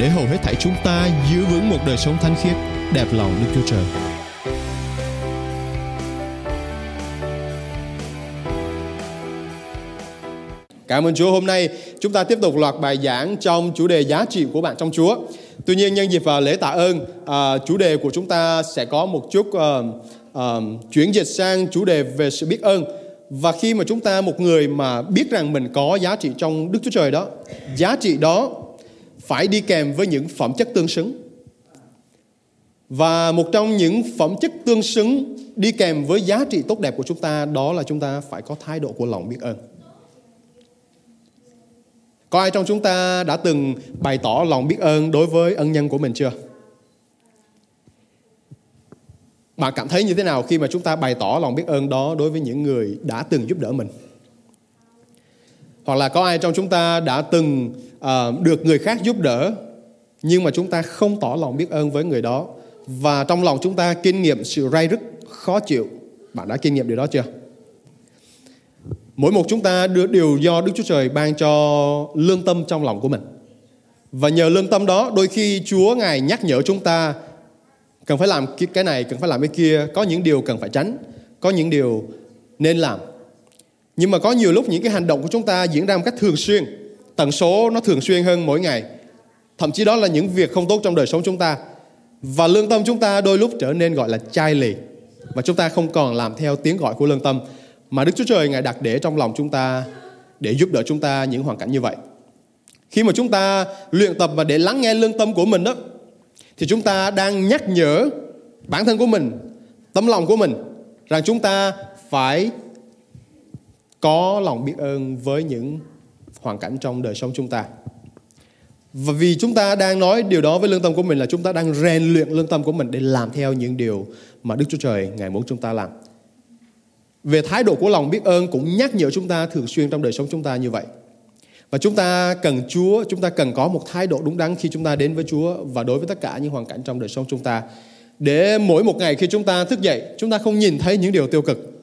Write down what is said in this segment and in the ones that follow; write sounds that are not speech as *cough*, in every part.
để hầu hết thảy chúng ta giữ vững một đời sống thánh khiết, đẹp lòng Đức Chúa Trời. Cảm ơn Chúa hôm nay chúng ta tiếp tục loạt bài giảng trong chủ đề giá trị của bạn trong Chúa. Tuy nhiên nhân dịp vào lễ tạ ơn, à, chủ đề của chúng ta sẽ có một chút à, à, chuyển dịch sang chủ đề về sự biết ơn. Và khi mà chúng ta một người mà biết rằng mình có giá trị trong Đức Chúa Trời đó, giá trị đó phải đi kèm với những phẩm chất tương xứng. Và một trong những phẩm chất tương xứng đi kèm với giá trị tốt đẹp của chúng ta đó là chúng ta phải có thái độ của lòng biết ơn. Có ai trong chúng ta đã từng bày tỏ lòng biết ơn đối với ân nhân của mình chưa? Bạn cảm thấy như thế nào khi mà chúng ta bày tỏ lòng biết ơn đó đối với những người đã từng giúp đỡ mình? Hoặc là có ai trong chúng ta đã từng uh, được người khác giúp đỡ nhưng mà chúng ta không tỏ lòng biết ơn với người đó và trong lòng chúng ta kinh nghiệm sự ray rứt khó chịu. Bạn đã kinh nghiệm điều đó chưa? Mỗi một chúng ta được điều do Đức Chúa Trời ban cho lương tâm trong lòng của mình. Và nhờ lương tâm đó, đôi khi Chúa Ngài nhắc nhở chúng ta cần phải làm cái này, cần phải làm cái kia, có những điều cần phải tránh, có những điều nên làm. Nhưng mà có nhiều lúc những cái hành động của chúng ta diễn ra một cách thường xuyên, tần số nó thường xuyên hơn mỗi ngày. Thậm chí đó là những việc không tốt trong đời sống chúng ta. Và lương tâm chúng ta đôi lúc trở nên gọi là chai lì. Và chúng ta không còn làm theo tiếng gọi của lương tâm mà Đức Chúa Trời Ngài đặt để trong lòng chúng ta để giúp đỡ chúng ta những hoàn cảnh như vậy. Khi mà chúng ta luyện tập và để lắng nghe lương tâm của mình đó thì chúng ta đang nhắc nhở bản thân của mình, tấm lòng của mình rằng chúng ta phải có lòng biết ơn với những hoàn cảnh trong đời sống chúng ta. Và vì chúng ta đang nói điều đó với lương tâm của mình là chúng ta đang rèn luyện lương tâm của mình để làm theo những điều mà Đức Chúa Trời Ngài muốn chúng ta làm về thái độ của lòng biết ơn cũng nhắc nhở chúng ta thường xuyên trong đời sống chúng ta như vậy. Và chúng ta cần Chúa, chúng ta cần có một thái độ đúng đắn khi chúng ta đến với Chúa và đối với tất cả những hoàn cảnh trong đời sống chúng ta. Để mỗi một ngày khi chúng ta thức dậy, chúng ta không nhìn thấy những điều tiêu cực.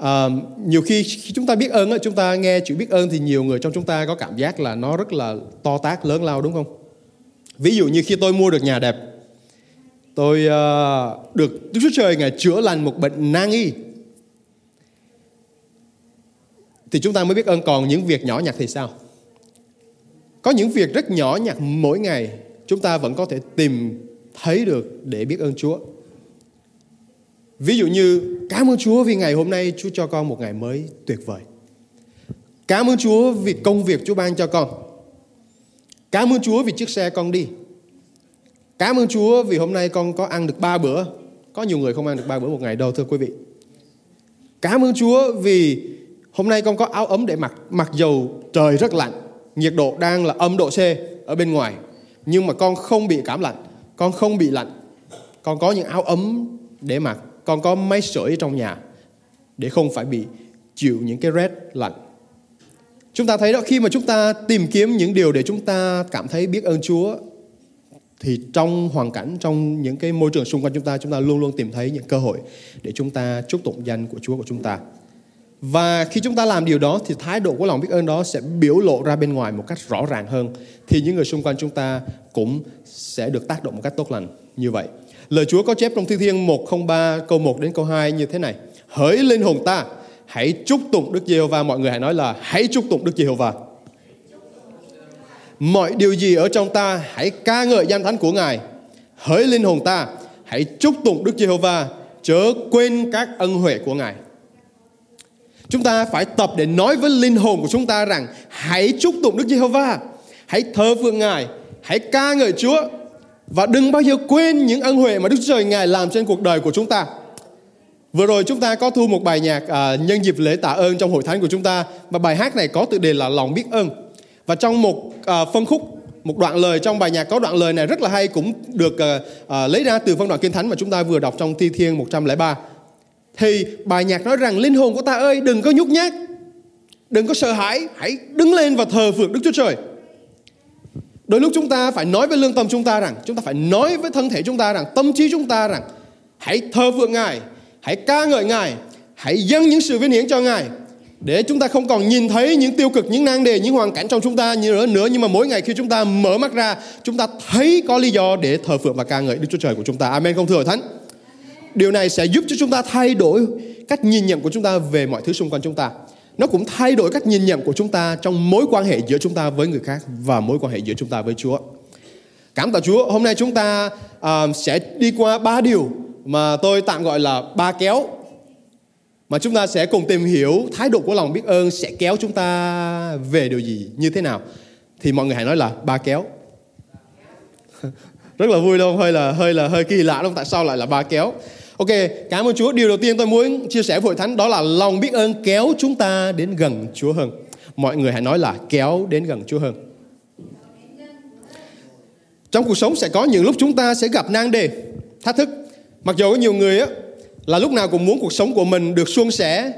À, nhiều khi khi chúng ta biết ơn, chúng ta nghe chữ biết ơn thì nhiều người trong chúng ta có cảm giác là nó rất là to tác, lớn lao đúng không? Ví dụ như khi tôi mua được nhà đẹp, tôi uh, được Đức Chúa Trời Ngài chữa lành một bệnh nan y thì chúng ta mới biết ơn. Còn những việc nhỏ nhặt thì sao? Có những việc rất nhỏ nhặt mỗi ngày chúng ta vẫn có thể tìm thấy được để biết ơn Chúa. Ví dụ như cảm ơn Chúa vì ngày hôm nay Chúa cho con một ngày mới tuyệt vời cảm ơn Chúa vì công việc Chúa ban cho con cảm ơn Chúa vì chiếc xe con đi Cảm ơn Chúa vì hôm nay con có ăn được ba bữa. Có nhiều người không ăn được ba bữa một ngày đâu thưa quý vị. Cảm ơn Chúa vì hôm nay con có áo ấm để mặc. Mặc dầu trời rất lạnh, nhiệt độ đang là âm độ C ở bên ngoài. Nhưng mà con không bị cảm lạnh, con không bị lạnh. Con có những áo ấm để mặc. Con có máy sưởi trong nhà để không phải bị chịu những cái rét lạnh. Chúng ta thấy đó, khi mà chúng ta tìm kiếm những điều để chúng ta cảm thấy biết ơn Chúa, thì trong hoàn cảnh, trong những cái môi trường xung quanh chúng ta chúng ta luôn luôn tìm thấy những cơ hội để chúng ta chúc tụng danh của Chúa của chúng ta và khi chúng ta làm điều đó, thì thái độ của lòng biết ơn đó sẽ biểu lộ ra bên ngoài một cách rõ ràng hơn, thì những người xung quanh chúng ta cũng sẽ được tác động một cách tốt lành như vậy lời Chúa có chép trong Thi Thiên 103 câu 1 đến câu 2 như thế này hỡi linh hồn ta hãy chúc tụng Đức Giê-hô-va mọi người hãy nói là hãy chúc tụng Đức Giê-hô-va mọi điều gì ở trong ta hãy ca ngợi danh thánh của Ngài. Hỡi linh hồn ta, hãy chúc tụng Đức Giê-hô-va, chớ quên các ân huệ của Ngài. Chúng ta phải tập để nói với linh hồn của chúng ta rằng hãy chúc tụng Đức Giê-hô-va, hãy thờ phượng Ngài, hãy ca ngợi Chúa và đừng bao giờ quên những ân huệ mà Đức Chúa Trời Ngài làm trên cuộc đời của chúng ta. Vừa rồi chúng ta có thu một bài nhạc à, nhân dịp lễ tạ ơn trong hội thánh của chúng ta và bài hát này có tựa đề là lòng biết ơn. Và trong một à, phân khúc một đoạn lời trong bài nhạc có đoạn lời này rất là hay cũng được à, à, lấy ra từ phân đoạn kinh thánh mà chúng ta vừa đọc trong Thi Thiên 103. Thì bài nhạc nói rằng linh hồn của ta ơi đừng có nhút nhát, đừng có sợ hãi, hãy đứng lên và thờ phượng Đức Chúa Trời. Đôi lúc chúng ta phải nói với lương tâm chúng ta rằng, chúng ta phải nói với thân thể chúng ta rằng, tâm trí chúng ta rằng, hãy thờ phượng Ngài, hãy ca ngợi Ngài, hãy dâng những sự vinh hiển cho Ngài để chúng ta không còn nhìn thấy những tiêu cực, những nan đề, những hoàn cảnh trong chúng ta như nữa nữa nhưng mà mỗi ngày khi chúng ta mở mắt ra, chúng ta thấy có lý do để thờ phượng và ca ngợi Đức Chúa Trời của chúng ta. Amen không thưa thánh. Điều này sẽ giúp cho chúng ta thay đổi cách nhìn nhận của chúng ta về mọi thứ xung quanh chúng ta. Nó cũng thay đổi cách nhìn nhận của chúng ta trong mối quan hệ giữa chúng ta với người khác và mối quan hệ giữa chúng ta với Chúa. Cảm tạ Chúa, hôm nay chúng ta uh, sẽ đi qua ba điều mà tôi tạm gọi là ba kéo mà chúng ta sẽ cùng tìm hiểu thái độ của lòng biết ơn sẽ kéo chúng ta về điều gì như thế nào. Thì mọi người hãy nói là ba kéo. *laughs* Rất là vui đâu hơi là hơi là hơi kỳ lạ đâu tại sao lại là ba kéo? Ok, cảm ơn Chúa. Điều đầu tiên tôi muốn chia sẻ với hội thánh đó là lòng biết ơn kéo chúng ta đến gần Chúa hơn. Mọi người hãy nói là kéo đến gần Chúa hơn. Trong cuộc sống sẽ có những lúc chúng ta sẽ gặp nan đề, thách thức. Mặc dù có nhiều người á, là lúc nào cũng muốn cuộc sống của mình được suôn sẻ,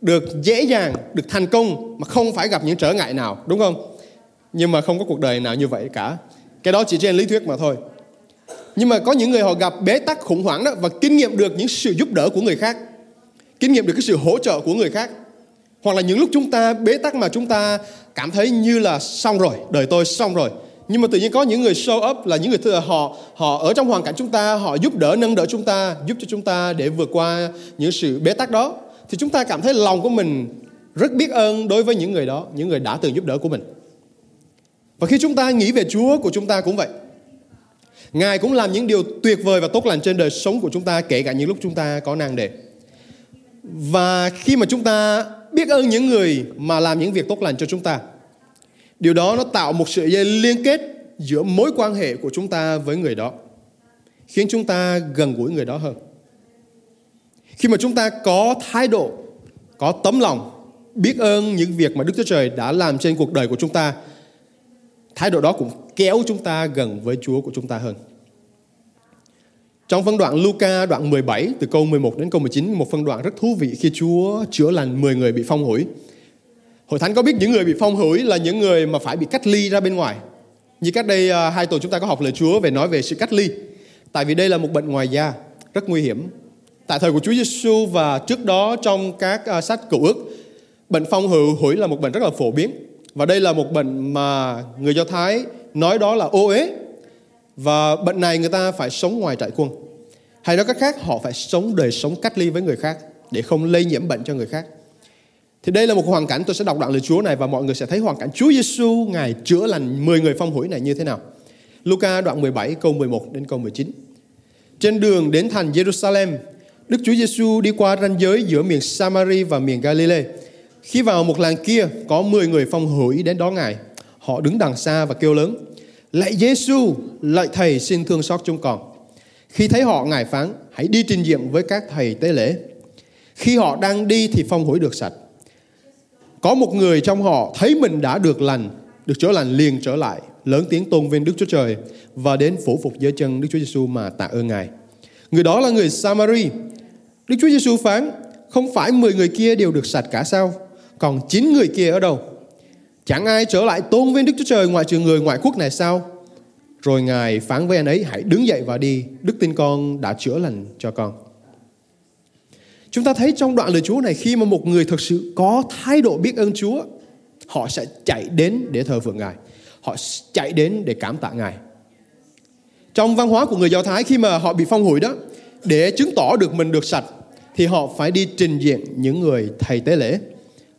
được dễ dàng, được thành công, mà không phải gặp những trở ngại nào, đúng không? Nhưng mà không có cuộc đời nào như vậy cả. Cái đó chỉ trên lý thuyết mà thôi nhưng mà có những người họ gặp bế tắc, khủng hoảng đó và kinh nghiệm được những sự giúp đỡ của người khác, kinh nghiệm được cái sự hỗ trợ của người khác. Hoặc là những lúc chúng ta bế tắc mà chúng ta cảm thấy như là xong rồi, đời tôi xong rồi. Nhưng mà tự nhiên có những người show up là những người thừa họ họ ở trong hoàn cảnh chúng ta, họ giúp đỡ, nâng đỡ chúng ta, giúp cho chúng ta để vượt qua những sự bế tắc đó. Thì chúng ta cảm thấy lòng của mình rất biết ơn đối với những người đó, những người đã từng giúp đỡ của mình. Và khi chúng ta nghĩ về Chúa của chúng ta cũng vậy. Ngài cũng làm những điều tuyệt vời và tốt lành trên đời sống của chúng ta kể cả những lúc chúng ta có năng đề. Và khi mà chúng ta biết ơn những người mà làm những việc tốt lành cho chúng ta, Điều đó nó tạo một sự dây liên kết giữa mối quan hệ của chúng ta với người đó. Khiến chúng ta gần gũi người đó hơn. Khi mà chúng ta có thái độ, có tấm lòng, biết ơn những việc mà Đức Chúa Trời đã làm trên cuộc đời của chúng ta, thái độ đó cũng kéo chúng ta gần với Chúa của chúng ta hơn. Trong phân đoạn Luca đoạn 17 từ câu 11 đến câu 19 một phân đoạn rất thú vị khi Chúa chữa lành 10 người bị phong hủi. Hội thánh có biết những người bị phong hủi là những người mà phải bị cách ly ra bên ngoài. Như cách đây à, hai tuần chúng ta có học lời Chúa về nói về sự cách ly. Tại vì đây là một bệnh ngoài da rất nguy hiểm. Tại thời của Chúa Giêsu và trước đó trong các à, sách cựu ước, bệnh phong hữu hủi là một bệnh rất là phổ biến. Và đây là một bệnh mà người Do Thái nói đó là ô uế. Và bệnh này người ta phải sống ngoài trại quân. Hay nói cách khác, họ phải sống đời sống cách ly với người khác để không lây nhiễm bệnh cho người khác. Thì đây là một hoàn cảnh tôi sẽ đọc đoạn lời Chúa này và mọi người sẽ thấy hoàn cảnh Chúa Giêsu ngài chữa lành 10 người phong hủi này như thế nào. Luca đoạn 17 câu 11 đến câu 19. Trên đường đến thành Jerusalem, Đức Chúa Giêsu đi qua ranh giới giữa miền Samari và miền Galilee. Khi vào một làng kia, có 10 người phong hủi đến đó Ngài. Họ đứng đằng xa và kêu lớn, Lạy Giêsu, lạy Thầy xin thương xót chúng con. Khi thấy họ, Ngài phán, hãy đi trình diện với các thầy tế lễ. Khi họ đang đi thì phong hủi được sạch. Có một người trong họ thấy mình đã được lành, được chữa lành liền trở lại, lớn tiếng tôn vinh Đức Chúa Trời và đến phủ phục dưới chân Đức Chúa Giêsu mà tạ ơn Ngài. Người đó là người Samari. Đức Chúa Giêsu phán, không phải 10 người kia đều được sạch cả sao? Còn chín người kia ở đâu? Chẳng ai trở lại tôn vinh Đức Chúa Trời ngoại trừ người ngoại quốc này sao? Rồi Ngài phán với anh ấy, hãy đứng dậy và đi, đức tin con đã chữa lành cho con. Chúng ta thấy trong đoạn lời Chúa này khi mà một người thực sự có thái độ biết ơn Chúa, họ sẽ chạy đến để thờ phượng Ngài. Họ chạy đến để cảm tạ Ngài. Trong văn hóa của người Do Thái khi mà họ bị phong hủi đó, để chứng tỏ được mình được sạch thì họ phải đi trình diện những người thầy tế lễ.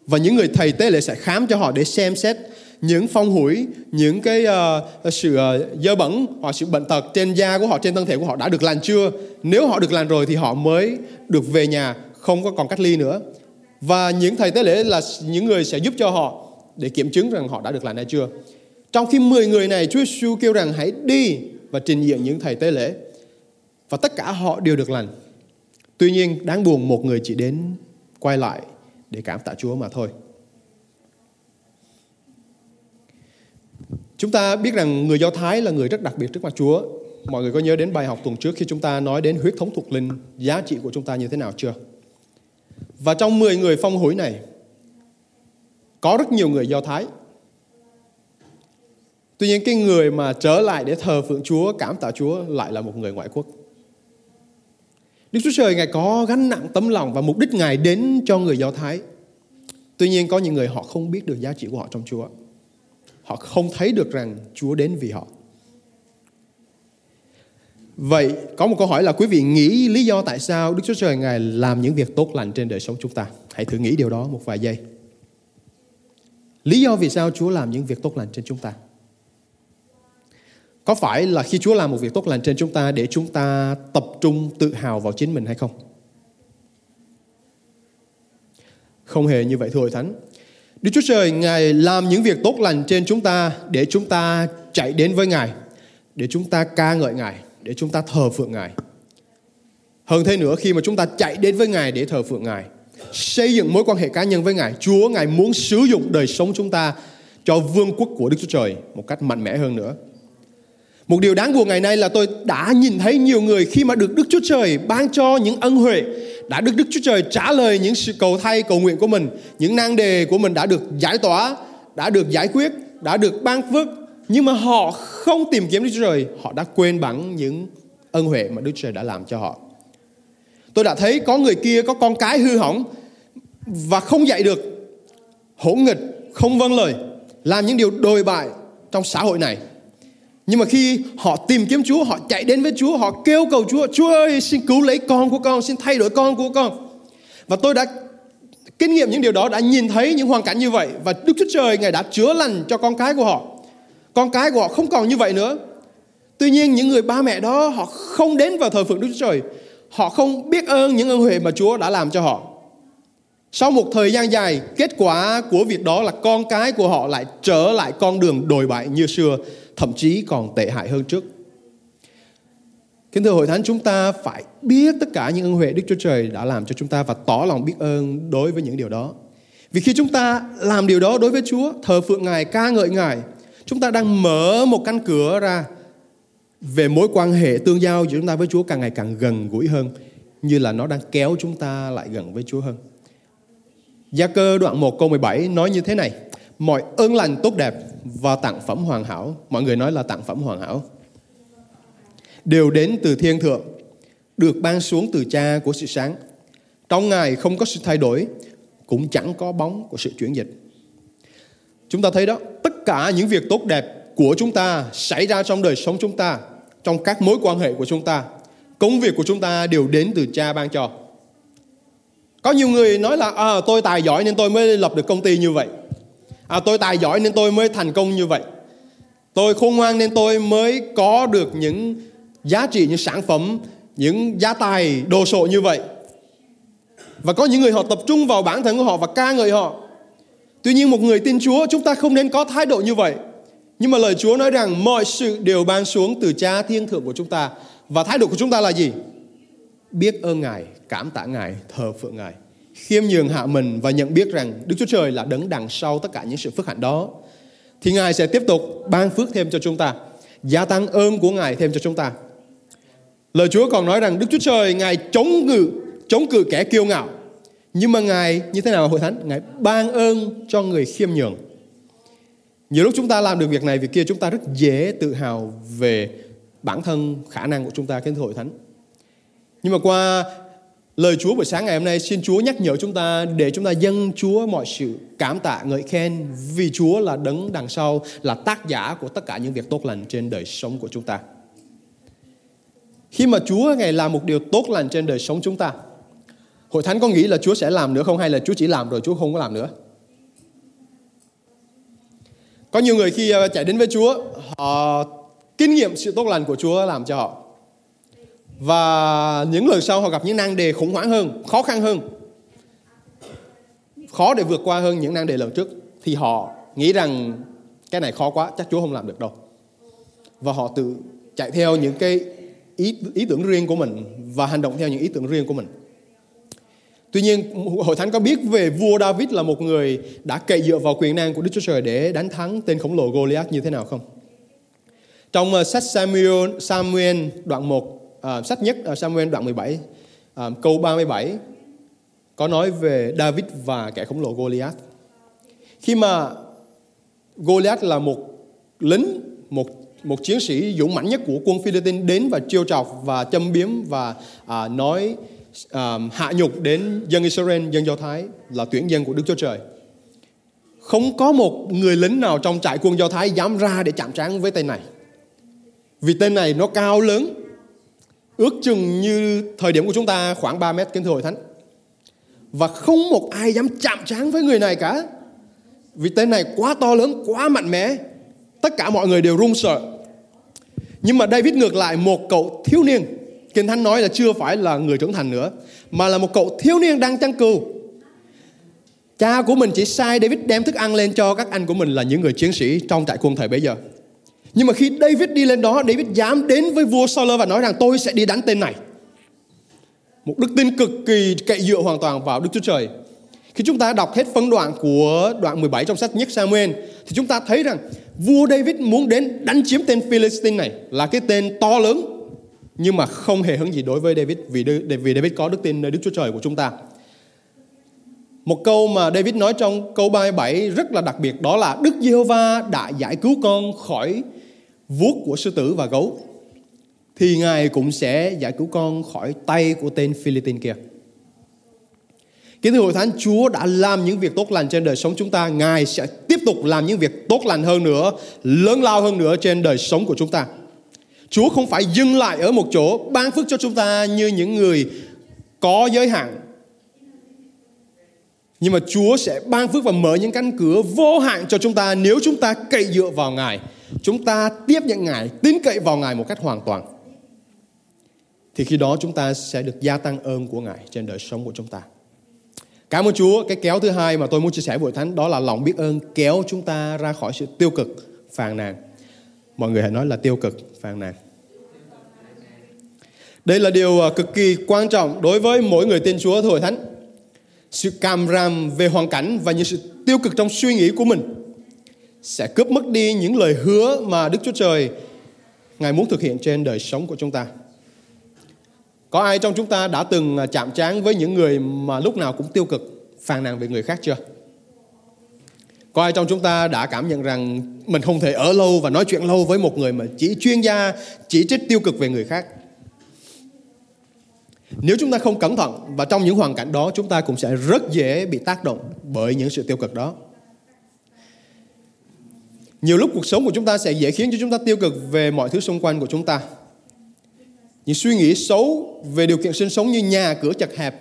Và những người thầy tế lễ sẽ khám cho họ để xem xét những phong hủi, những cái uh, sự uh, dơ bẩn hoặc sự bệnh tật trên da của họ, trên thân thể của họ đã được lành chưa? Nếu họ được lành rồi thì họ mới được về nhà không có còn cách ly nữa. Và những thầy tế lễ là những người sẽ giúp cho họ để kiểm chứng rằng họ đã được lành hay chưa. Trong khi 10 người này Chúa Giêsu kêu rằng hãy đi và trình diện những thầy tế lễ. Và tất cả họ đều được lành. Tuy nhiên đáng buồn một người chỉ đến quay lại để cảm tạ Chúa mà thôi Chúng ta biết rằng người Do Thái là người rất đặc biệt trước mặt Chúa. Mọi người có nhớ đến bài học tuần trước khi chúng ta nói đến huyết thống thuộc linh, giá trị của chúng ta như thế nào chưa? Và trong 10 người phong hối này, có rất nhiều người Do Thái. Tuy nhiên cái người mà trở lại để thờ phượng Chúa, cảm tạ Chúa lại là một người ngoại quốc. Đức Chúa Trời, Ngài có gánh nặng tấm lòng và mục đích Ngài đến cho người Do Thái. Tuy nhiên, có những người họ không biết được giá trị của họ trong Chúa. Họ không thấy được rằng Chúa đến vì họ. Vậy, có một câu hỏi là quý vị nghĩ lý do tại sao Đức Chúa Trời, Ngài làm những việc tốt lành trên đời sống chúng ta? Hãy thử nghĩ điều đó một vài giây. Lý do vì sao Chúa làm những việc tốt lành trên chúng ta? Có phải là khi Chúa làm một việc tốt lành trên chúng ta để chúng ta tập trung tự hào vào chính mình hay không? Không hề như vậy thưa Hội Thánh. Đức Chúa Trời Ngài làm những việc tốt lành trên chúng ta để chúng ta chạy đến với Ngài, để chúng ta ca ngợi Ngài, để chúng ta thờ phượng Ngài. Hơn thế nữa khi mà chúng ta chạy đến với Ngài để thờ phượng Ngài, xây dựng mối quan hệ cá nhân với Ngài, Chúa Ngài muốn sử dụng đời sống chúng ta cho vương quốc của Đức Chúa Trời một cách mạnh mẽ hơn nữa. Một điều đáng buồn ngày nay là tôi đã nhìn thấy nhiều người khi mà được Đức Chúa Trời ban cho những ân huệ, đã được Đức Chúa Trời trả lời những sự cầu thay, cầu nguyện của mình, những nan đề của mình đã được giải tỏa, đã được giải quyết, đã được ban phước, nhưng mà họ không tìm kiếm Đức Chúa Trời, họ đã quên bẵng những ân huệ mà Đức Chúa Trời đã làm cho họ. Tôi đã thấy có người kia có con cái hư hỏng và không dạy được, hỗn nghịch, không vâng lời, làm những điều đồi bại trong xã hội này nhưng mà khi họ tìm kiếm Chúa, họ chạy đến với Chúa, họ kêu cầu Chúa, Chúa ơi xin cứu lấy con của con, xin thay đổi con của con. Và tôi đã kinh nghiệm những điều đó, đã nhìn thấy những hoàn cảnh như vậy. Và Đức Chúa Trời Ngài đã chữa lành cho con cái của họ. Con cái của họ không còn như vậy nữa. Tuy nhiên những người ba mẹ đó họ không đến vào thờ phượng Đức Chúa Trời. Họ không biết ơn những ơn huệ mà Chúa đã làm cho họ. Sau một thời gian dài, kết quả của việc đó là con cái của họ lại trở lại con đường đồi bại như xưa thậm chí còn tệ hại hơn trước. Kính thưa hội thánh, chúng ta phải biết tất cả những ân huệ Đức Chúa Trời đã làm cho chúng ta và tỏ lòng biết ơn đối với những điều đó. Vì khi chúng ta làm điều đó đối với Chúa, thờ phượng Ngài, ca ngợi Ngài, chúng ta đang mở một cánh cửa ra về mối quan hệ tương giao giữa chúng ta với Chúa càng ngày càng gần gũi hơn, như là nó đang kéo chúng ta lại gần với Chúa hơn. Gia cơ đoạn 1 câu 17 nói như thế này mọi ơn lành tốt đẹp và tặng phẩm hoàn hảo. Mọi người nói là tặng phẩm hoàn hảo. Đều đến từ thiên thượng được ban xuống từ cha của sự sáng. Trong ngài không có sự thay đổi cũng chẳng có bóng của sự chuyển dịch. Chúng ta thấy đó tất cả những việc tốt đẹp của chúng ta xảy ra trong đời sống chúng ta trong các mối quan hệ của chúng ta công việc của chúng ta đều đến từ cha ban cho. Có nhiều người nói là à, tôi tài giỏi nên tôi mới lập được công ty như vậy à, tôi tài giỏi nên tôi mới thành công như vậy. Tôi khôn ngoan nên tôi mới có được những giá trị những sản phẩm những giá tài đồ sộ như vậy. Và có những người họ tập trung vào bản thân của họ và ca ngợi họ. Tuy nhiên một người tin chúa chúng ta không nên có thái độ như vậy. Nhưng mà lời chúa nói rằng mọi sự đều ban xuống từ cha thiên thượng của chúng ta. Và thái độ của chúng ta là gì? Biết ơn ngài cảm tạ ngài thờ phượng ngài khiêm nhường hạ mình và nhận biết rằng Đức Chúa Trời là đấng đằng sau tất cả những sự phước hạnh đó. Thì Ngài sẽ tiếp tục ban phước thêm cho chúng ta, gia tăng ơn của Ngài thêm cho chúng ta. Lời Chúa còn nói rằng Đức Chúa Trời, Ngài chống ngự, chống cự kẻ kiêu ngạo. Nhưng mà Ngài như thế nào hội thánh? Ngài ban ơn cho người khiêm nhường. Nhiều lúc chúng ta làm được việc này việc kia, chúng ta rất dễ tự hào về bản thân, khả năng của chúng ta cái hội thánh. Nhưng mà qua Lời Chúa buổi sáng ngày hôm nay xin Chúa nhắc nhở chúng ta để chúng ta dâng Chúa mọi sự cảm tạ ngợi khen vì Chúa là đấng đằng sau là tác giả của tất cả những việc tốt lành trên đời sống của chúng ta. Khi mà Chúa ngày làm một điều tốt lành trên đời sống chúng ta, Hội Thánh có nghĩ là Chúa sẽ làm nữa không hay là Chúa chỉ làm rồi Chúa không có làm nữa? Có nhiều người khi ờ, chạy đến với Chúa, họ kinh nghiệm sự tốt lành của Chúa làm cho họ và những lần sau họ gặp những nan đề khủng hoảng hơn khó khăn hơn khó để vượt qua hơn những nan đề lần trước thì họ nghĩ rằng cái này khó quá chắc chúa không làm được đâu và họ tự chạy theo những cái ý ý tưởng riêng của mình và hành động theo những ý tưởng riêng của mình Tuy nhiên, hội thánh có biết về vua David là một người đã cậy dựa vào quyền năng của Đức Chúa Trời để đánh thắng tên khổng lồ Goliath như thế nào không? Trong ờ, sách Samuel, Samuel đoạn 1, à, sách nhất Samuel đoạn 17, à, ờ, câu 37 có nói về David và kẻ khổng lồ Goliath. Khi mà Goliath là một lính, một một chiến sĩ dũng mãnh nhất của quân Philippines đến và chiêu chọc và châm biếm và à, nói à, hạ nhục đến dân Israel, dân Do Thái là tuyển dân của Đức Chúa Trời. Không có một người lính nào trong trại quân Do Thái dám ra để chạm trán với tên này. Vì tên này nó cao lớn, ước chừng như thời điểm của chúng ta khoảng 3 mét kính thưa hội thánh. Và không một ai dám chạm trán với người này cả. Vì tên này quá to lớn, quá mạnh mẽ. Tất cả mọi người đều run sợ. Nhưng mà David ngược lại một cậu thiếu niên. Kinh Thánh nói là chưa phải là người trưởng thành nữa. Mà là một cậu thiếu niên đang chăn cừu. Cha của mình chỉ sai David đem thức ăn lên cho các anh của mình là những người chiến sĩ trong trại quân thời bấy giờ. Nhưng mà khi David đi lên đó, David dám đến với vua Saul và nói rằng tôi sẽ đi đánh tên này. Một đức tin cực kỳ cậy dựa hoàn toàn vào Đức Chúa Trời. Khi chúng ta đọc hết phân đoạn của đoạn 17 trong sách nhất Samuel thì chúng ta thấy rằng vua David muốn đến đánh chiếm tên Philistine này là cái tên to lớn nhưng mà không hề hứng gì đối với David vì vì David có đức tin nơi Đức Chúa Trời của chúng ta. Một câu mà David nói trong câu 37 rất là đặc biệt đó là Đức Giê-hô-va đã giải cứu con khỏi vuốt của sư tử và gấu thì Ngài cũng sẽ giải cứu con khỏi tay của tên Philippines kia. Kính thưa hội thánh, Chúa đã làm những việc tốt lành trên đời sống chúng ta. Ngài sẽ tiếp tục làm những việc tốt lành hơn nữa, lớn lao hơn nữa trên đời sống của chúng ta. Chúa không phải dừng lại ở một chỗ ban phước cho chúng ta như những người có giới hạn. Nhưng mà Chúa sẽ ban phước và mở những cánh cửa vô hạn cho chúng ta nếu chúng ta cậy dựa vào Ngài. Chúng ta tiếp nhận Ngài, tin cậy vào Ngài một cách hoàn toàn. Thì khi đó chúng ta sẽ được gia tăng ơn của Ngài trên đời sống của chúng ta. Cảm ơn Chúa. Cái kéo thứ hai mà tôi muốn chia sẻ với Thánh đó là lòng biết ơn kéo chúng ta ra khỏi sự tiêu cực, phàn nàn. Mọi người hãy nói là tiêu cực, phàn nàn. Đây là điều à, cực kỳ quan trọng đối với mỗi người tin Chúa thưa Thánh. Sự càm ràm về hoàn cảnh và những sự tiêu cực trong suy nghĩ của mình sẽ cướp mất đi những lời hứa mà Đức Chúa Trời Ngài muốn thực hiện trên đời sống của chúng ta. Có ai trong chúng ta đã từng à, chạm trán với những người mà lúc nào cũng tiêu cực, phàn nàn về người khác chưa? Có ai trong chúng ta đã cảm nhận rằng mình không thể ở lâu và nói chuyện lâu với một người mà chỉ chuyên gia, chỉ trích tiêu cực về người khác? Nếu chúng ta không cẩn thận và trong những hoàn cảnh đó chúng ta cũng sẽ rất dễ bị tác động bởi những sự tiêu cực đó. Nhiều lúc cuộc sống của chúng ta sẽ dễ khiến cho chúng ta tiêu cực về mọi thứ xung quanh của chúng ta. Những suy nghĩ xấu về điều kiện sinh sống như nhà, cửa, chật hẹp,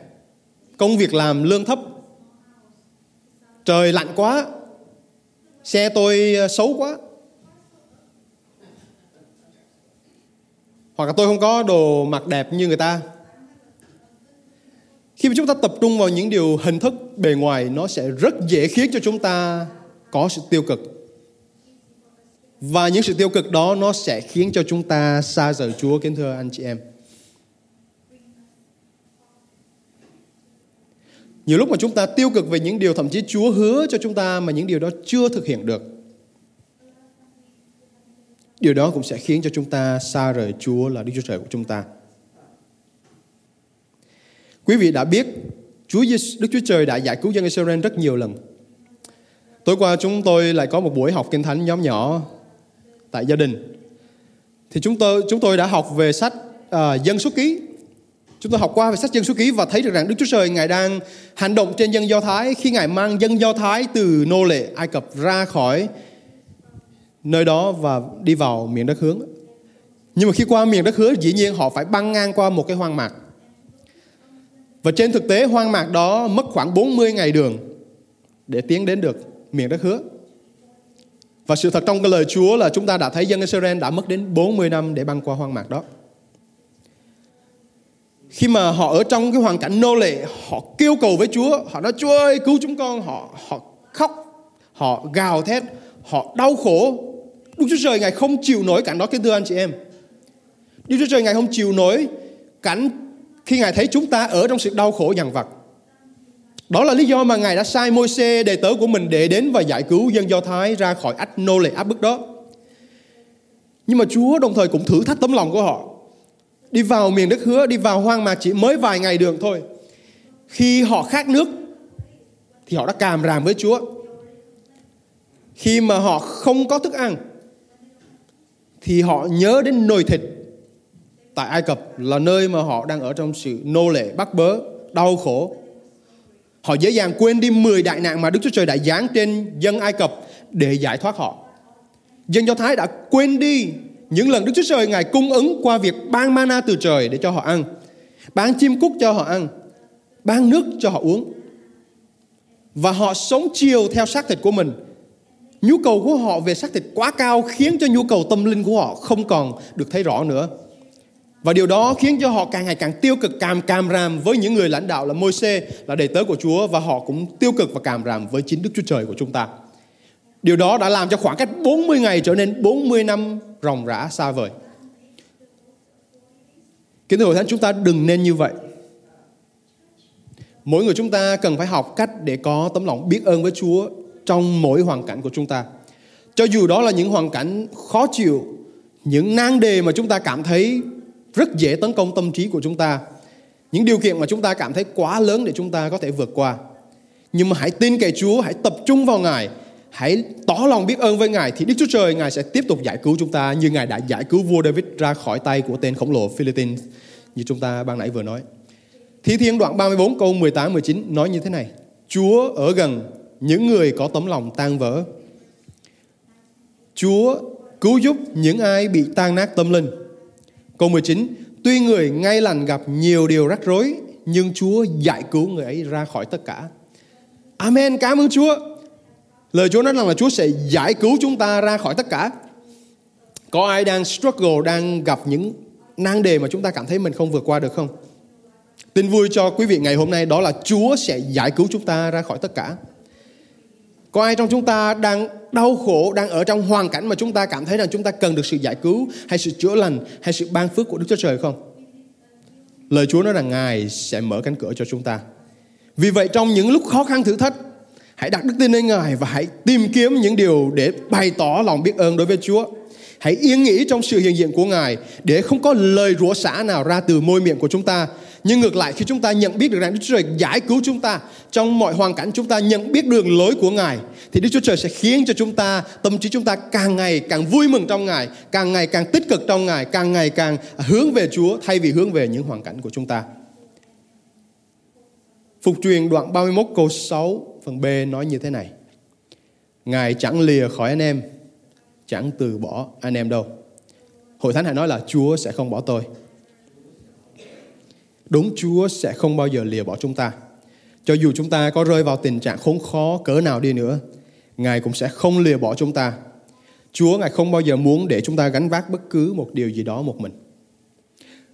công việc làm lương thấp, trời lạnh quá, xe tôi ờ, xấu quá, hoặc là tôi không có đồ mặc đẹp như người ta. Khi mà chúng ta tập trung vào những điều hình thức bề ngoài, nó sẽ rất dễ khiến cho chúng ta có sự tiêu cực và những sự tiêu cực đó nó sẽ khiến cho chúng ta xa rời Chúa, kính thưa anh chị em. Nhiều lúc mà chúng ta tiêu cực về những điều thậm chí Chúa hứa cho chúng ta mà những điều đó chưa thực hiện được. Điều đó cũng sẽ khiến cho chúng ta xa rời Chúa là Đức Chúa Trời của chúng ta. Quý vị đã biết, Chúa Đức Chúa Trời đã giải cứu dân Israel rất nhiều lần. Tối qua chúng tôi lại có một buổi học kinh thánh nhóm nhỏ tại gia đình. Thì chúng tôi chúng tôi đã học về sách uh, dân số ký. Chúng tôi học qua về sách dân số ký và thấy được rằng Đức Chúa Trời ngài đang hành động trên dân Do Thái khi ngài mang dân Do Thái từ nô lệ Ai Cập ra khỏi nơi đó và đi vào miền đất hướng nhưng mà khi qua miền đất hứa dĩ nhiên họ phải băng ngang qua một cái hoang mạc. Và trên thực tế hoang mạc đó mất khoảng 40 ngày đường để tiến đến được miền đất hứa và sự thật trong cái lời Chúa là chúng ta đã thấy dân Israel đã mất đến 40 năm để băng qua hoang mạc đó. Khi mà họ ở trong cái hoàn cảnh nô lệ, họ kêu cầu với Chúa, họ nói Chúa ơi cứu chúng con, họ họ khóc, họ gào thét, họ đau khổ. Đức Chúa Trời Ngài không chịu nổi cảnh đó kính thưa anh chị em. Đức Chúa Trời Ngài không chịu nổi cảnh khi Ngài thấy chúng ta ở trong sự đau khổ dằn vặt. Đó là lý do mà Ngài đã sai môi xe đệ tớ của mình để đến và giải cứu dân Do Thái ra khỏi ách nô lệ áp bức đó. Nhưng mà Chúa đồng thời cũng thử thách tấm lòng của họ. Đi vào miền đất hứa, đi vào hoang mạc chỉ mới vài ngày đường thôi. Khi họ khát nước thì họ đã càm ràm với Chúa. Khi mà họ không có thức ăn thì họ nhớ đến nồi thịt tại Ai Cập là nơi mà họ đang ở trong sự nô lệ bắt bớ, đau khổ. Họ dễ dàng quên đi 10 đại nạn mà Đức Chúa Trời đã giáng trên dân Ai Cập để giải thoát họ. Dân Do Thái đã quên đi những lần Đức Chúa Trời Ngài cung ứng qua việc ban mana từ trời để cho họ ăn, ban chim cúc cho họ ăn, ban nước cho họ uống. Và họ sống chiều theo xác thịt của mình. Nhu cầu của họ về xác thịt quá cao khiến cho nhu cầu tâm linh của họ không còn được thấy rõ nữa. Và điều đó khiến cho họ càng ngày càng tiêu cực, càm càm ràm với những người lãnh đạo là môi xê là đầy tớ của Chúa và họ cũng tiêu cực và càm ràm với chính Đức Chúa Trời của chúng ta. Điều đó đã làm cho khoảng cách 40 ngày trở nên 40 năm ròng rã xa vời. Kính thưa hội thánh chúng ta đừng nên như vậy. Mỗi người chúng ta cần phải học cách để có tấm lòng biết ơn với Chúa trong mỗi hoàn cảnh của chúng ta. Cho dù đó là những hoàn cảnh khó chịu, những nan đề mà chúng ta cảm thấy rất dễ tấn công tâm trí của chúng ta. Những điều kiện mà chúng ta cảm thấy quá lớn để chúng ta có thể vượt qua. Nhưng mà hãy tin cậy Chúa, hãy tập trung vào Ngài, hãy tỏ lòng biết ơn với Ngài thì Đức Chúa Trời Ngài sẽ tiếp tục giải cứu chúng ta như Ngài đã giải cứu vua David ra khỏi tay của tên khổng lồ Philippines như chúng ta ban nãy vừa nói. Thi Thiên đoạn 34 câu 18 19 nói như thế này: Chúa ở gần những người có tấm lòng tan vỡ. Chúa cứu giúp những ai bị tan nát tâm linh. Câu 19 Tuy người ngay lành gặp nhiều điều rắc rối, Nhưng Chúa giải cứu người ấy ra khỏi tất cả. Amen. Cảm ơn Chúa. Lời Chúa nói rằng là Chúa sẽ giải cứu chúng ta ra khỏi tất cả. Có ai đang struggle, Đang gặp những nan đề mà chúng ta cảm thấy mình không vượt qua được không? Tin vui cho quý vị ngày hôm nay đó là Chúa sẽ giải cứu chúng ta ra khỏi tất cả. Có ai trong chúng ta đang đau khổ, đang ở trong hoàn cảnh mà chúng ta cảm thấy rằng chúng ta cần được sự giải cứu hay sự chữa lành hay sự ban phước của Đức Chúa Trời không? Lời Chúa nói rằng Ngài sẽ mở cánh cửa cho chúng ta. Vì vậy trong những lúc khó khăn thử thách, hãy đặt đức tin lên Ngài và hãy tìm kiếm những điều để bày tỏ lòng biết ơn đối với Chúa. Hãy yên nghĩ trong sự hiện diện của Ngài để không có lời rủa xả nào ra từ môi miệng của chúng ta nhưng ngược lại khi chúng ta nhận biết được rằng Đức Chúa Trời giải cứu chúng ta trong mọi hoàn cảnh chúng ta nhận biết đường lối của Ngài thì Đức Chúa Trời sẽ khiến cho chúng ta tâm trí chúng ta càng ngày càng vui mừng trong Ngài, càng ngày càng tích cực trong Ngài, càng ngày càng hướng về Chúa thay vì hướng về những hoàn cảnh của chúng ta. Phục truyền đoạn 31 câu 6 phần B nói như thế này. Ngài chẳng lìa khỏi anh em, chẳng từ bỏ anh em đâu. Hội thánh hãy nói là Chúa sẽ không bỏ tôi. Đúng Chúa sẽ không bao giờ lìa bỏ chúng ta. Cho dù chúng ta có rơi vào tình trạng khốn khó cỡ nào đi nữa, Ngài cũng sẽ không lìa bỏ chúng ta. Chúa Ngài không bao giờ muốn để chúng ta gánh vác bất cứ một điều gì đó một mình.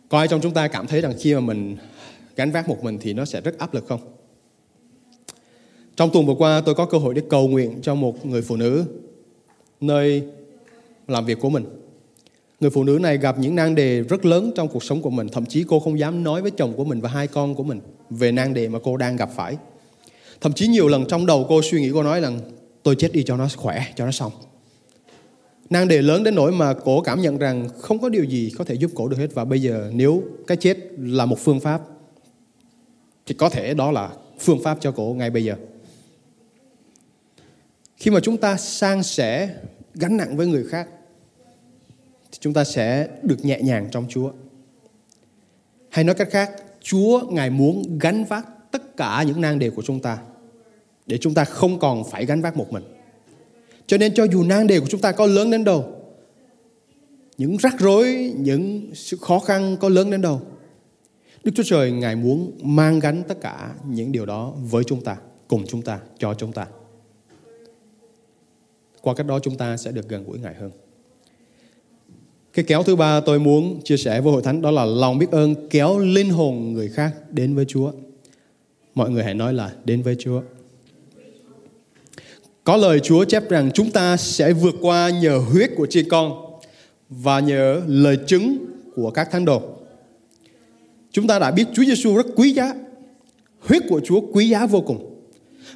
Có ai trong chúng ta cảm thấy rằng khi mà mình gánh vác một mình thì nó sẽ rất áp lực không? Trong tuần vừa qua tôi có cơ hội để cầu nguyện cho một người phụ nữ nơi làm việc của mình. Người phụ nữ này gặp những nan đề rất lớn trong cuộc sống của mình, thậm chí cô không dám nói với chồng của mình và hai con của mình về nan đề mà cô đang gặp phải. Thậm chí nhiều lần trong đầu cô suy nghĩ cô nói rằng tôi chết đi cho nó khỏe, cho nó xong. Nan đề lớn đến nỗi mà cổ cảm nhận rằng không có điều gì có thể giúp cổ được hết và bây giờ nếu cái chết là một phương pháp thì có thể đó là phương pháp cho cổ ngay bây giờ. Khi mà chúng ta san sẻ gánh nặng với người khác thì chúng ta sẽ được nhẹ nhàng trong Chúa. Hay nói cách khác, Chúa Ngài muốn gánh vác tất cả những nan đề của chúng ta để chúng ta không còn phải gánh vác một mình. Cho nên cho dù nan đề của chúng ta có lớn đến đâu, những rắc rối, những sự khó khăn có lớn đến đâu, Đức Chúa Trời Ngài muốn mang gánh tất cả những điều đó với chúng ta, cùng chúng ta, cho chúng ta. Qua cách đó chúng ta sẽ được gần gũi Ngài hơn. Cái kéo thứ ba tôi muốn chia sẻ với hội thánh đó là lòng biết ơn kéo linh hồn người khác đến với Chúa. Mọi người hãy nói là đến với Chúa. Có lời Chúa chép rằng chúng ta sẽ vượt qua nhờ huyết của chiên con và nhờ lời chứng của các thánh đồ. Chúng ta đã biết Chúa Giêsu rất quý giá. huyết của Chúa quý giá vô cùng.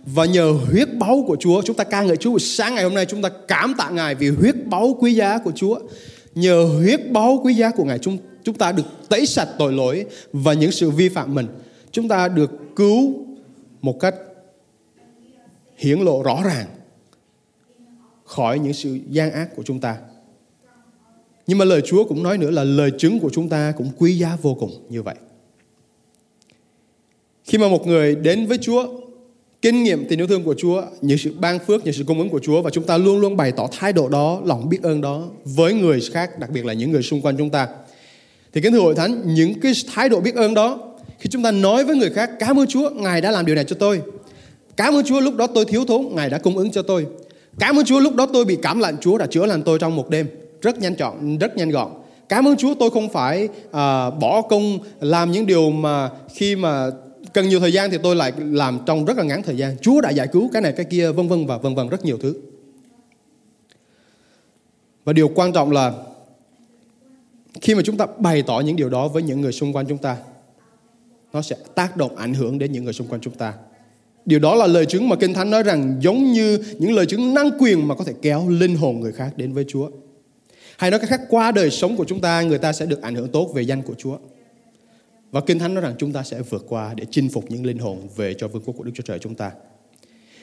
Và nhờ huyết báu của Chúa, chúng ta ca ngợi Chúa sáng ngày hôm nay chúng ta cảm tạ Ngài vì huyết báu quý giá của Chúa. Nhờ huyết báu quý giá của Ngài chúng chúng ta được tẩy sạch tội lỗi và những sự vi phạm mình. Chúng ta được cứu một cách hiển lộ rõ ràng khỏi những sự gian ác của chúng ta. Nhưng mà lời Chúa cũng nói nữa là lời chứng của chúng ta cũng quý giá vô cùng như vậy. Khi mà một người đến với Chúa, kinh nghiệm tình yêu thương của Chúa, những sự ban phước, những sự cung ứng của Chúa và chúng ta luôn luôn bày tỏ thái độ đó, lòng biết ơn đó với người khác, đặc biệt là những người xung quanh chúng ta. Thì kính thưa hội thánh, những cái thái độ biết ơn đó khi chúng ta nói với người khác cảm ơn Chúa, Ngài đã làm điều này cho tôi. Cảm ơn Chúa lúc đó tôi thiếu thốn, Ngài đã cung ứng cho tôi. Cảm ơn Chúa lúc đó tôi bị cảm lạnh, Chúa đã chữa lành tôi trong một đêm. Rất nhanh chọn, rất nhanh gọn. Cảm ơn Chúa tôi không phải à, bỏ công làm những điều mà khi mà cần nhiều thời gian thì tôi lại làm trong rất là ngắn thời gian. Chúa đã giải cứu cái này, cái kia, vân vân và vân vân rất nhiều thứ. Và điều quan trọng là khi mà chúng ta bày tỏ những điều đó với những người xung quanh chúng ta, nó sẽ tác động ảnh hưởng đến những người xung quanh chúng ta điều đó là lời chứng mà kinh thánh nói rằng giống như những lời chứng năng quyền mà có thể kéo linh hồn người khác đến với chúa hay nói cách khác, qua đời sống của chúng ta, người ta sẽ được ảnh hưởng tốt về danh của chúa và kinh thánh nói rằng chúng ta sẽ vượt qua để chinh phục những linh hồn về cho vương quốc của đức chúa trời chúng ta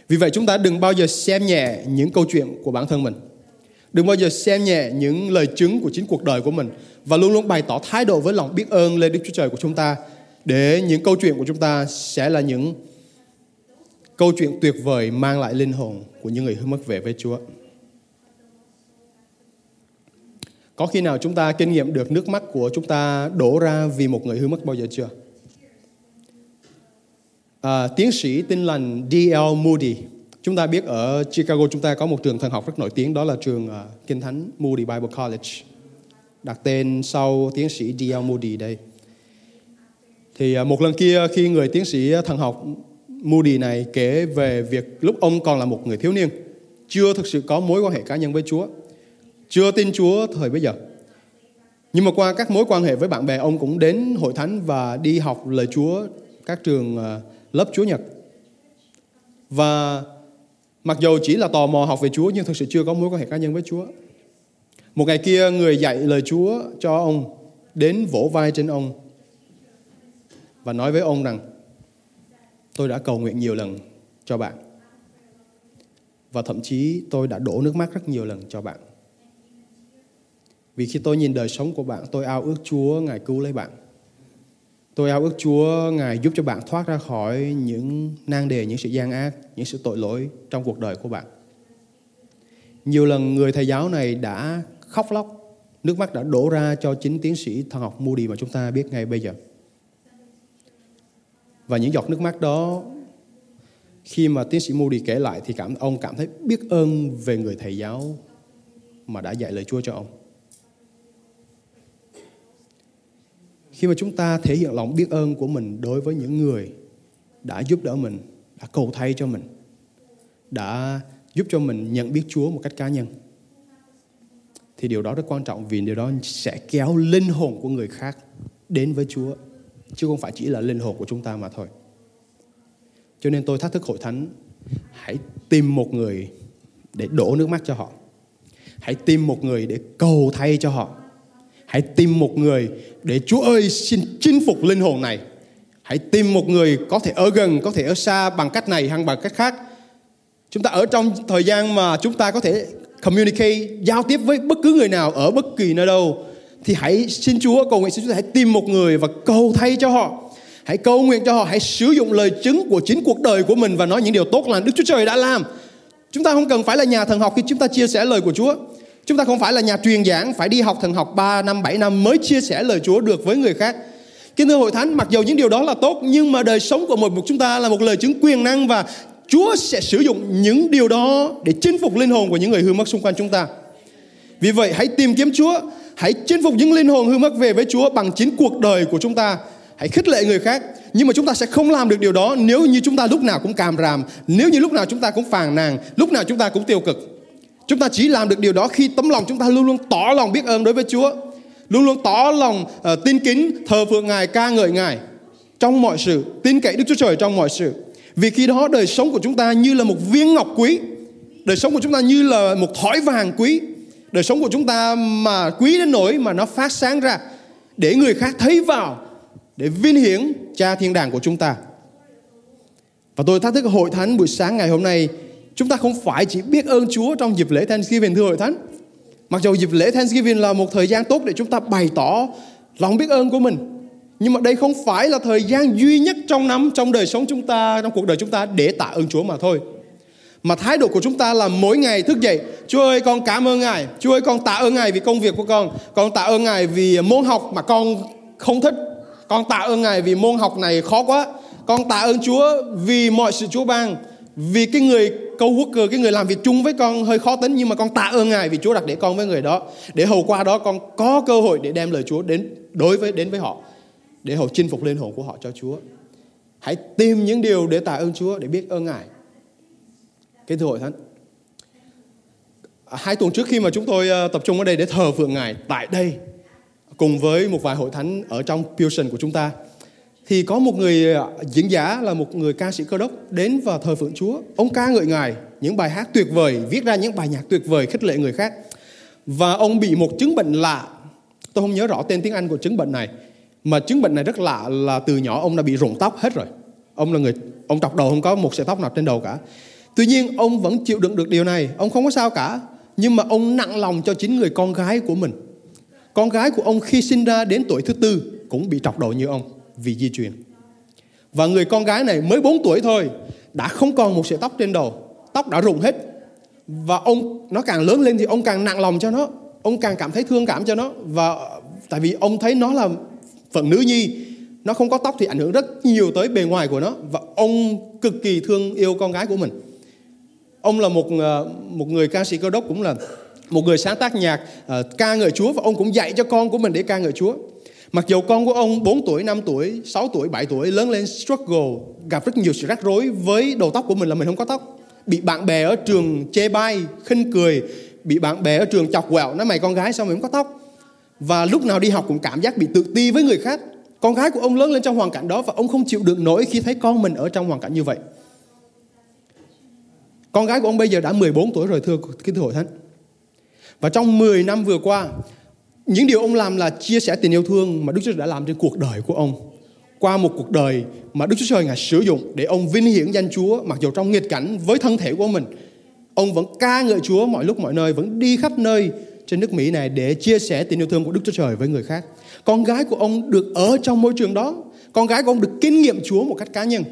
vì vậy chúng ta đừng bao giờ xem nhẹ những câu chuyện của bản thân mình đừng bao giờ xem nhẹ những lời chứng của chính cuộc đời của mình và luôn luôn bày tỏ thái độ với lòng biết ơn lên Đức Chúa Trời của chúng ta để những câu chuyện của chúng ta sẽ là những câu chuyện tuyệt vời mang lại linh hồn của những người hư mất về với Chúa. Có khi nào chúng ta kinh nghiệm được nước mắt của chúng ta đổ ra vì một người hư mất bao giờ chưa? À, tiến sĩ tin lành D.L. Moody Chúng ta biết ở Chicago chúng ta có một trường thần học rất nổi tiếng đó là trường uh, Kinh Thánh Moody Bible College. Đặt tên sau tiến sĩ D.L. Moody đây. Thì uh, một lần kia khi người tiến sĩ thần học Moody này kể về việc lúc ông còn là một người thiếu niên, chưa thực sự có mối quan hệ cá nhân với Chúa, chưa tin Chúa thời bây giờ. Nhưng mà qua các mối quan hệ với bạn bè, ông cũng đến hội thánh và đi học lời Chúa các trường à, lớp Chúa Nhật. Và Mặc dù chỉ là tò mò học về Chúa nhưng thực sự chưa có mối quan hệ cá nhân với Chúa. Một ngày kia người dạy lời Chúa cho ông đến vỗ vai trên ông và nói với ông rằng tôi đã cầu nguyện nhiều lần cho bạn và thậm chí tôi đã đổ nước mắt rất nhiều lần cho bạn. Vì khi tôi nhìn đời sống của bạn, tôi ao ước Chúa Ngài cứu lấy bạn. Tôi ao ước Chúa Ngài giúp cho bạn thoát ra khỏi những nan đề, những sự gian ác, những sự tội lỗi trong cuộc đời của bạn. Nhiều lần người thầy giáo này đã khóc lóc, nước mắt đã đổ ra cho chính tiến sĩ thần học Moody mà chúng ta biết ngay bây giờ. Và những giọt nước mắt đó khi mà tiến sĩ Moody kể lại thì cảm ông cảm thấy biết ơn về người thầy giáo mà đã dạy lời Chúa cho ông. Khi mà chúng ta thể hiện lòng biết ơn của mình đối với những người đã giúp đỡ mình, đã cầu thay cho mình, đã giúp cho mình nhận biết Chúa một cách cá nhân, thì điều đó rất quan trọng vì điều đó sẽ kéo linh hồn của người khác đến với Chúa, chứ không phải chỉ là linh hồn của chúng ta mà thôi. Cho nên tôi thách thức hội thánh, hãy tìm một người để đổ nước mắt cho họ. Hãy tìm một người để cầu thay cho họ. Hãy tìm một người để Chúa ơi xin chinh phục linh hồn này. Hãy tìm một người có thể ở gần, có thể ở xa bằng cách này hay bằng cách khác. Chúng ta ở trong thời gian mà chúng ta có thể communicate, giao tiếp với bất cứ người nào ở bất kỳ nơi đâu thì hãy xin Chúa cầu nguyện xin Chúa hãy tìm một người và cầu thay cho họ. Hãy cầu nguyện cho họ, hãy sử dụng lời chứng của chính cuộc đời của mình và nói những điều tốt lành Đức Chúa Trời đã làm. Chúng ta không cần phải là nhà thần học khi chúng ta chia sẻ lời của Chúa. Chúng ta không phải là nhà truyền giảng phải đi học thần học 3 năm 7 năm mới chia sẻ lời Chúa được với người khác. Kính thưa hội thánh, mặc dù những điều đó là tốt nhưng mà đời sống của một chúng ta là một lời chứng quyền năng và Chúa sẽ sử dụng những điều đó để chinh phục linh hồn của những người hư mất xung quanh chúng ta. Vì vậy hãy tìm kiếm Chúa, hãy chinh phục những linh hồn hư mất về với Chúa bằng chính cuộc đời của chúng ta. Hãy khích lệ người khác, nhưng mà chúng ta sẽ không làm được điều đó nếu như chúng ta lúc nào cũng càm ràm, nếu như lúc nào chúng ta cũng phàn nàn, lúc nào chúng ta cũng tiêu cực. Chúng ta chỉ làm được điều đó khi tấm lòng chúng ta luôn luôn tỏ lòng biết ơn đối với Chúa. Luôn luôn tỏ lòng uh, tin kính, thờ phượng Ngài, ca ngợi Ngài. trong mọi sự, tin cậy Đức Chúa Trời trong mọi sự. Vì khi đó đời sống của chúng ta như là một viên ngọc quý, đời sống của chúng ta như là một thỏi vàng quý, đời sống của chúng ta mà quý đến nỗi mà nó phát sáng ra để người khác thấy vào để vinh hiển cha thiên đàng của chúng ta. Và tôi thách thức hội thánh buổi sáng ngày hôm nay chúng ta không phải chỉ biết ơn Chúa trong dịp lễ Thanksgiving thưa hội thánh. Mặc dù dịp lễ Thanksgiving là một thời gian tốt để chúng ta bày tỏ lòng biết ơn của mình. Nhưng mà đây không phải là thời gian duy nhất trong năm trong đời sống chúng ta, trong cuộc đời chúng ta để tạ ơn Chúa mà thôi. Mà thái độ của chúng ta là mỗi ngày thức dậy, Chúa ơi con cảm ơn Ngài, Chúa ơi con tạ ơn Ngài vì công việc của con, con tạ ơn Ngài vì môn học mà con không thích, con tạ ơn Ngài vì môn học này khó quá, con tạ ơn Chúa vì mọi sự Chúa ban, vì cái người câu worker cái người làm việc chung với con hơi khó tính, nhưng mà con tạ ơn ngài vì Chúa đặt để con với người đó. Để hầu qua đó, con có cơ hội để đem lời Chúa đến, đối với, đến với họ, để hầu chinh phục linh hồn của họ cho Chúa. Hãy tìm những điều để tạ ơn Chúa, để biết ơn ngài. Cái thưa hội thánh, hai tuần trước khi mà chúng tôi ờ, tập trung ở đây để thờ phượng ngài, tại đây, cùng với một vài hội thánh ở trong Fusion của chúng ta thì có một người ờ, diễn giả là một người ca sĩ cơ đốc đến và thờ phượng Chúa. Ông ca ngợi Ngài, những bài hát tuyệt vời, viết ra những bài nhạc tuyệt vời khích lệ người khác. Và ông bị một chứng bệnh lạ. Tôi không nhớ rõ tên tiếng Anh của chứng bệnh này. Mà chứng bệnh này rất lạ là từ nhỏ ông đã bị rụng tóc hết rồi. Ông là người ông trọc đầu không có một sợi tóc nào trên đầu cả. Tuy nhiên ông vẫn chịu đựng được điều này, ông không có sao cả. Nhưng mà ông nặng lòng cho chính người con gái của mình. Con gái của ông khi sinh ra đến tuổi thứ tư cũng bị trọc đầu như ông vì di truyền. Và người con gái này mới 4 tuổi thôi đã không còn một sợi tóc trên đầu, tóc đã rụng hết. Và ông nó càng lớn lên thì ông càng nặng lòng cho nó, ông càng cảm thấy thương cảm cho nó và tại vì ông thấy nó là phận nữ nhi, nó không có tóc thì ảnh hưởng rất nhiều tới bề ngoài của nó và ông cực kỳ thương yêu con gái của mình. Ông là một ờ, một người ca sĩ cơ đốc cũng là một người sáng tác nhạc uh, ca ngợi Chúa và ông cũng dạy cho con của mình để ca ngợi Chúa. Mặc dù con của ông 4 tuổi, 5 tuổi, 6 tuổi, 7 tuổi lớn lên struggle, gặp rất nhiều sự rắc rối với đầu tóc của mình là mình không có tóc. Bị bạn bè ở trường chê bai, khinh cười, bị bạn bè ở trường chọc quẹo, nói mày con gái sao mày không có tóc. Và lúc nào đi học cũng cảm giác bị tự ti với người khác. Con gái của ông lớn lên trong hoàn cảnh đó và ông không chịu được nổi khi thấy con mình ở trong hoàn cảnh như vậy. Con gái của ông bây giờ đã 14 tuổi rồi thưa kính thưa hội thánh. Và trong 10 năm vừa qua, những điều ông làm là chia sẻ tình yêu thương mà Đức Chúa Trời đã làm trên cuộc đời của ông. Qua một cuộc đời mà Đức Chúa Trời Ngài sử dụng để ông vinh hiển danh Chúa mặc dù trong nghịch cảnh với thân thể của mình. Ông vẫn ca ngợi Chúa mọi lúc mọi nơi, vẫn đi khắp nơi trên nước Mỹ này để chia sẻ tình yêu thương của Đức Chúa Trời với người khác. Con gái của ông được ở trong môi trường đó. Con gái của ông được kinh nghiệm Chúa một cách cá nhân.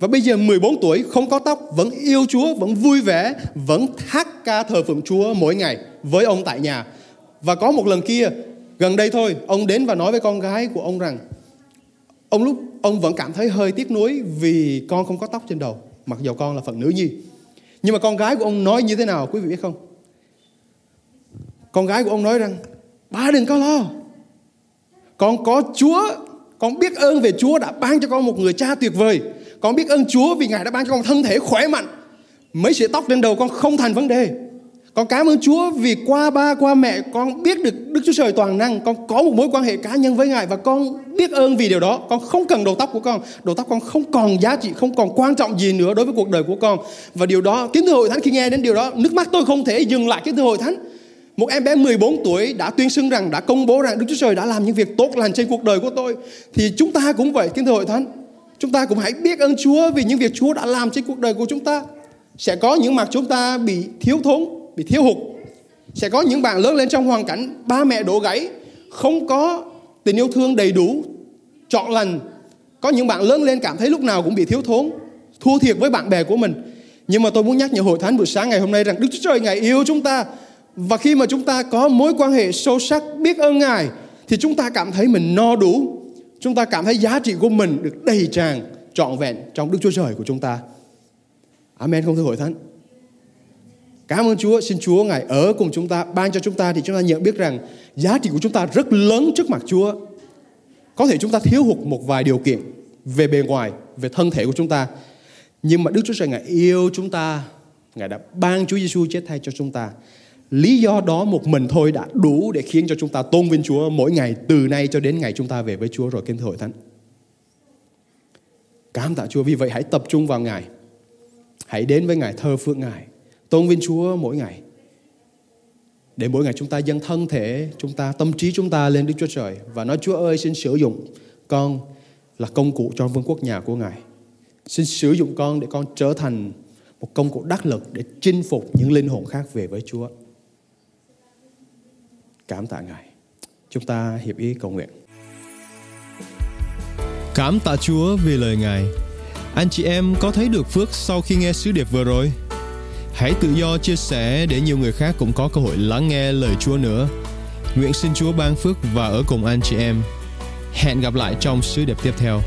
Và bây giờ 14 tuổi không có tóc Vẫn yêu Chúa, vẫn vui vẻ Vẫn hát ca thờ phượng Chúa mỗi ngày Với ông tại nhà và có một lần kia, gần đây thôi, ông đến và nói với con gái của ông rằng ông lúc ông vẫn cảm thấy hơi tiếc nuối vì con không có tóc trên đầu, mặc dù con là phận nữ nhi. Nhưng mà con gái của ông nói như thế nào quý vị biết không? Con gái của ông nói rằng ba đừng có lo. Con có Chúa, con biết ơn về Chúa đã ban cho con một người cha tuyệt vời. Con biết ơn Chúa vì Ngài đã ban cho con thân thể khỏe mạnh. Mấy sợi tóc trên đầu con không thành vấn đề. Con cảm ơn Chúa vì qua ba, qua mẹ con biết được Đức Chúa Trời toàn năng. Con có một mối quan hệ cá nhân với Ngài và con biết ơn vì điều đó. Con không cần đầu tóc của con. Đầu tóc con không còn giá trị, không còn quan trọng gì nữa đối với cuộc đời của con. Và điều đó, kính thưa hội thánh khi nghe đến điều đó, nước mắt tôi không thể dừng lại kính thưa hội thánh. Một em bé 14 tuổi đã tuyên xưng rằng, đã công bố rằng Đức Chúa Trời đã làm những việc tốt lành trên cuộc đời của tôi. Thì chúng ta cũng vậy, kính thưa hội thánh. Chúng ta cũng hãy biết ơn Chúa vì những việc Chúa đã làm trên cuộc đời của chúng ta. Sẽ có những mặt chúng ta bị thiếu thốn, bị thiếu hụt. Sẽ có những bạn lớn lên trong hoàn cảnh ba mẹ đổ gãy, không có tình yêu thương đầy đủ, trọn lành. Có những bạn lớn lên cảm thấy lúc nào cũng bị thiếu thốn, thua thiệt với bạn bè của mình. Nhưng mà tôi muốn nhắc nhở hội thánh buổi sáng ngày hôm nay rằng Đức Chúa Trời Ngài yêu chúng ta. Và khi mà chúng ta có mối quan hệ sâu sắc, biết ơn Ngài, thì chúng ta cảm thấy mình no đủ. Chúng ta cảm thấy giá trị của mình được đầy tràn, trọn vẹn trong Đức Chúa Trời của chúng ta. Amen không thưa hội thánh? Cảm ơn Chúa, xin Chúa Ngài ở cùng chúng ta, ban cho chúng ta thì chúng ta nhận biết rằng giá trị của chúng ta rất lớn trước mặt Chúa. Có thể chúng ta thiếu hụt một vài điều kiện về bề ngoài, về thân thể của chúng ta. Nhưng mà Đức Chúa Trời Ngài yêu chúng ta, Ngài đã ban Chúa Giêsu chết thay cho chúng ta. Lý do đó một mình thôi đã đủ để khiến cho chúng ta tôn vinh Chúa mỗi ngày từ nay cho đến ngày chúng ta về với Chúa rồi kinh thưa hội thánh. Cảm tạ Chúa. Vì vậy hãy tập trung vào Ngài. Hãy đến với Ngài thơ phượng Ngài. Tôn vinh Chúa mỗi ngày. Để mỗi ngày chúng ta dâng thân thể, chúng ta tâm trí chúng ta lên Đức Chúa Trời và nói Chúa ơi xin sử dụng con là công cụ cho vương quốc nhà của Ngài. Xin sử dụng con để con trở thành một công cụ đắc lực để chinh phục những linh hồn khác về với Chúa. Cảm tạ Ngài. Chúng ta hiệp ý cầu nguyện. Cảm tạ Chúa vì lời Ngài. Anh chị em có thấy được phước sau khi nghe sứ điệp vừa rồi? Hãy tự do chia sẻ để nhiều người khác cũng có cơ hội lắng nghe lời Chúa nữa. Nguyện xin Chúa ban phước và ở cùng anh chị em. Hẹn gặp lại trong sứ điệp tiếp theo.